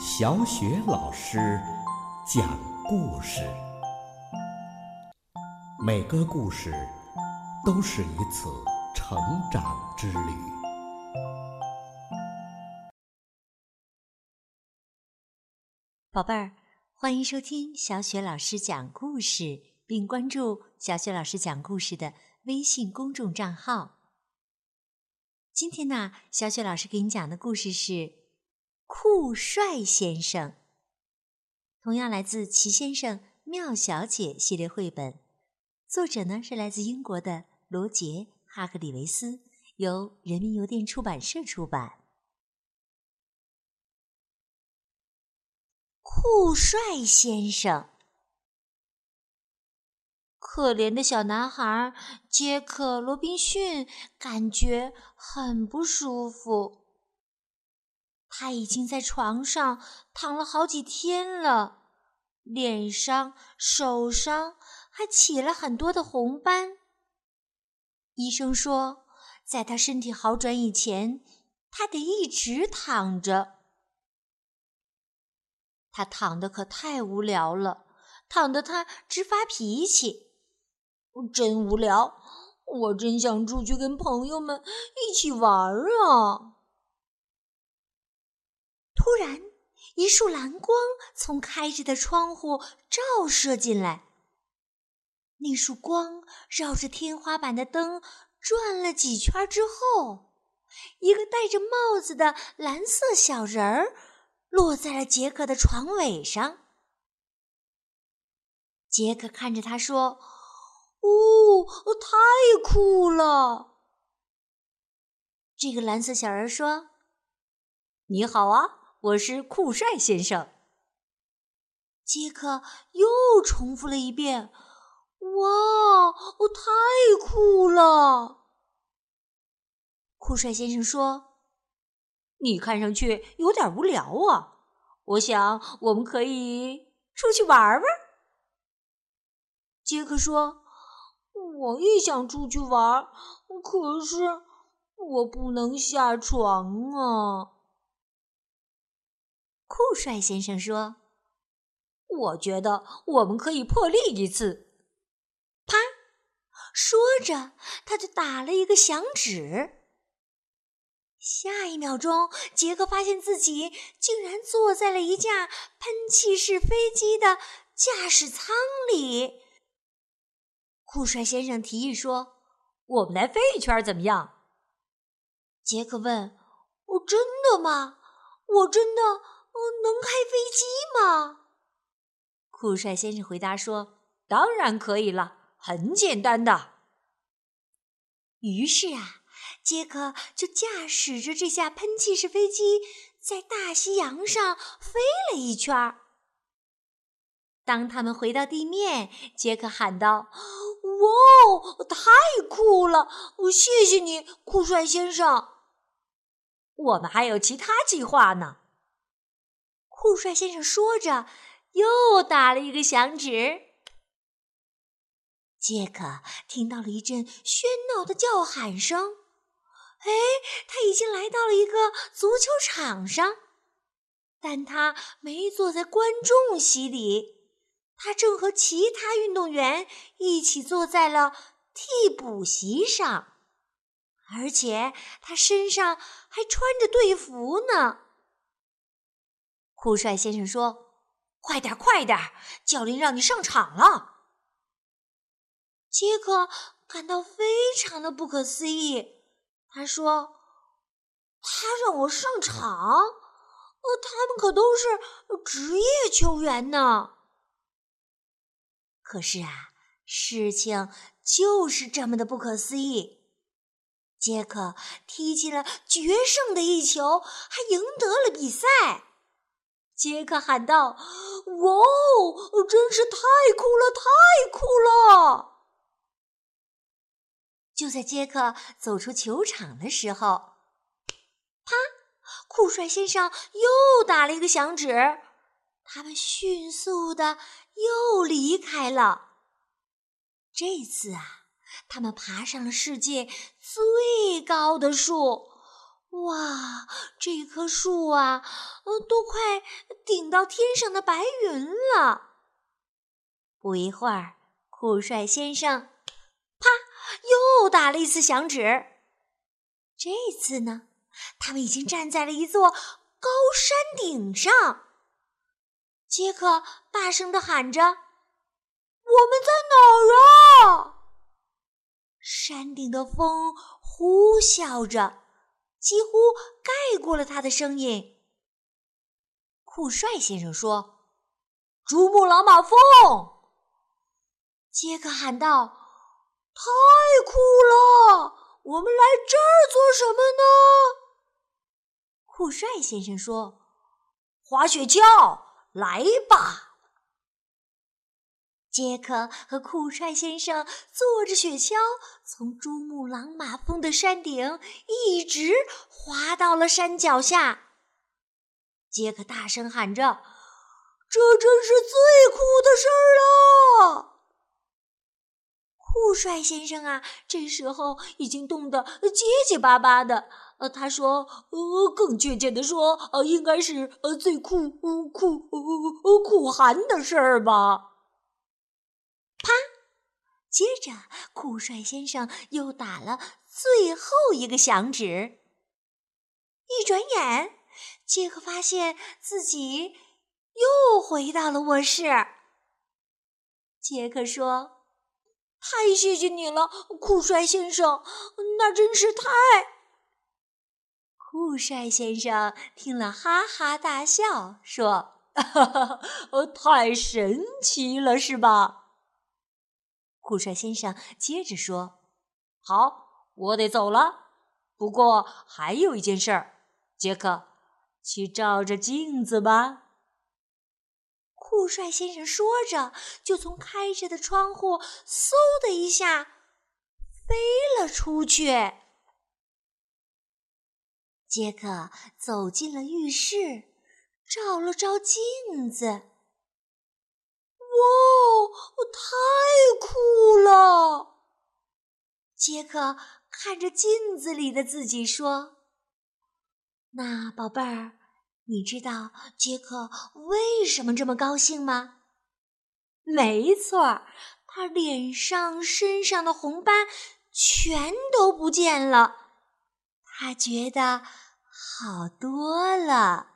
小雪老师讲故事，每个故事都是一次成长之旅。宝贝儿，欢迎收听小雪老师讲故事，并关注小雪老师讲故事的微信公众账号。今天呢，小雪老师给你讲的故事是《酷帅先生》，同样来自《齐先生妙小姐》系列绘本，作者呢是来自英国的罗杰·哈克里维斯，由人民邮电出版社出版。酷帅先生。可怜的小男孩杰克·罗宾逊感觉很不舒服。他已经在床上躺了好几天了，脸上、手上还起了很多的红斑。医生说，在他身体好转以前，他得一直躺着。他躺的可太无聊了，躺得他直发脾气。真无聊，我真想出去跟朋友们一起玩啊！突然，一束蓝光从开着的窗户照射进来。那束光绕着天花板的灯转了几圈之后，一个戴着帽子的蓝色小人儿落在了杰克的床尾上。杰克看着他说。哦，太酷了！这个蓝色小人说：“你好啊，我是酷帅先生。”杰克又重复了一遍：“哇，我太酷了！”酷帅先生说：“你看上去有点无聊啊，我想我们可以出去玩玩。”杰克说。我也想出去玩，可是我不能下床啊。酷帅先生说：“我觉得我们可以破例一次。”啪！说着，他就打了一个响指。下一秒钟，杰克发现自己竟然坐在了一架喷气式飞机的驾驶舱里。酷帅先生提议说：“我们来飞一圈怎么样？”杰克问：“我，真的吗？我真的能开飞机吗？”酷帅先生回答说：“当然可以了，很简单的。”于是啊，杰克就驾驶着这架喷气式飞机在大西洋上飞了一圈。当他们回到地面，杰克喊道。哇，太酷了！谢谢你，酷帅先生。我们还有其他计划呢。酷帅先生说着，又打了一个响指。杰克听到了一阵喧闹的叫喊声。哎，他已经来到了一个足球场上，但他没坐在观众席里。他正和其他运动员一起坐在了替补席上，而且他身上还穿着队服呢。酷帅先生说：“快点，快点！教练让你上场了。”杰克感到非常的不可思议。他说：“他让我上场？呃，他们可都是职业球员呢。”可是啊，事情就是这么的不可思议。杰克踢进了决胜的一球，还赢得了比赛。杰克喊道：“哇哦，真是太酷了，太酷了！”就在杰克走出球场的时候，啪！酷帅先生又打了一个响指。他们迅速的又离开了。这次啊，他们爬上了世界最高的树。哇，这棵树啊，都快顶到天上的白云了。不一会儿，酷帅先生啪又打了一次响指。这次呢，他们已经站在了一座高山顶上。杰克大声的喊着：“我们在哪儿啊？”山顶的风呼啸着，几乎盖过了他的声音。酷帅先生说：“珠穆朗玛峰。”杰克喊道：“太酷了！我们来这儿做什么呢？”酷帅先生说：“滑雪橇，来吧！”杰克和酷帅先生坐着雪橇，从珠穆朗玛峰的山顶一直滑到了山脚下。杰克大声喊着：“这真是最酷的事儿了！”酷帅先生啊，这时候已经冻得结结巴巴的。呃，他说：“呃，更确切的说，呃，应该是呃最酷酷酷酷寒的事儿吧。”接着，酷帅先生又打了最后一个响指。一转眼，杰克发现自己又回到了卧室。杰克说：“太谢谢你了，酷帅先生，那真是太……”酷帅先生听了，哈哈大笑，说：“哈哈，太神奇了，是吧？”酷帅先生接着说：“好，我得走了。不过还有一件事儿，杰克，去照着镜子吧。”酷帅先生说着，就从开着的窗户嗖的一下飞了出去。杰克走进了浴室，照了照镜子。哇，太酷了！杰克看着镜子里的自己说：“那宝贝儿，你知道杰克为什么这么高兴吗？没错，他脸上、身上的红斑全都不见了，他觉得好多了。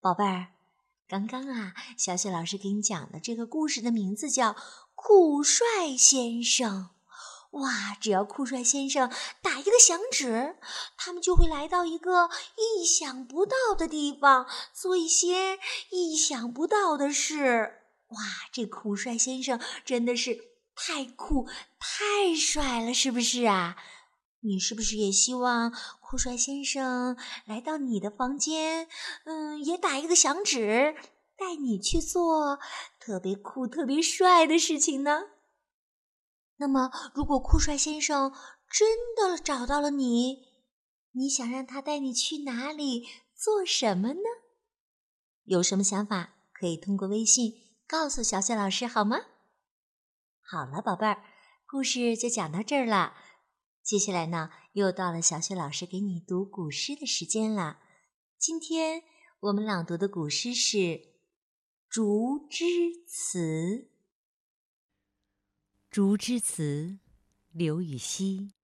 宝贝儿。”刚刚啊，小雪老师给你讲的这个故事的名字叫《酷帅先生》。哇，只要酷帅先生打一个响指，他们就会来到一个意想不到的地方，做一些意想不到的事。哇，这酷帅先生真的是太酷、太帅了，是不是啊？你是不是也希望酷帅先生来到你的房间？嗯，也打一个响指，带你去做特别酷、特别帅的事情呢？那么，如果酷帅先生真的找到了你，你想让他带你去哪里做什么呢？有什么想法可以通过微信告诉小雪老师好吗？好了，宝贝儿，故事就讲到这儿了。接下来呢，又到了小雪老师给你读古诗的时间了。今天我们朗读的古诗是《竹枝词》。《竹枝词》，刘禹锡。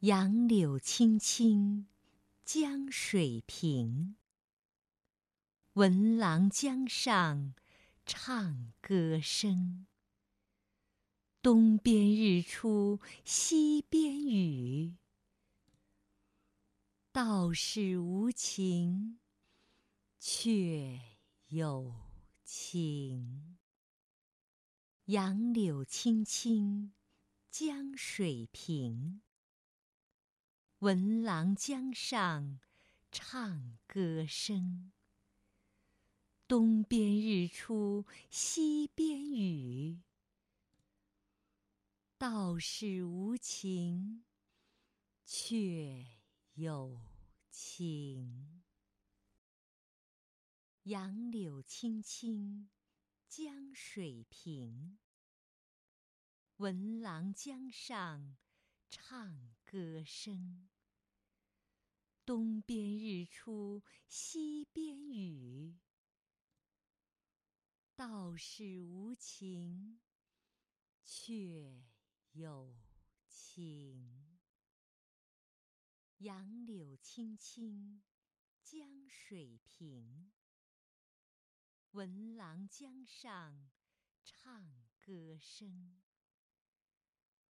杨柳青青江水平，闻郎江上唱歌声。东边日出西边雨，道是无晴却有晴。杨柳青青江水平，闻郎江上唱歌声。东边日出西边雨。道是无晴却有晴。杨柳青青江水平。闻郎江上唱歌声。东边日出西边雨，道是无晴却有情。杨柳青青江水平，闻郎江上唱歌声。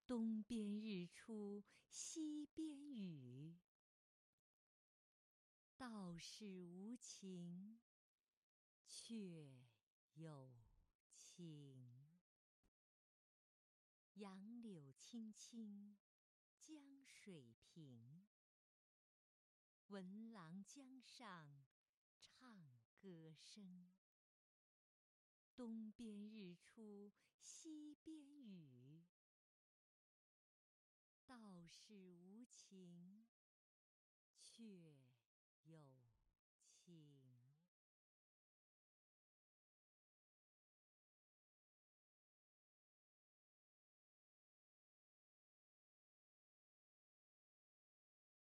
东边日出西边雨。道是无晴却有情。杨柳青青江水平，闻郎江上唱歌声。东边日出西边雨。道是无晴却有。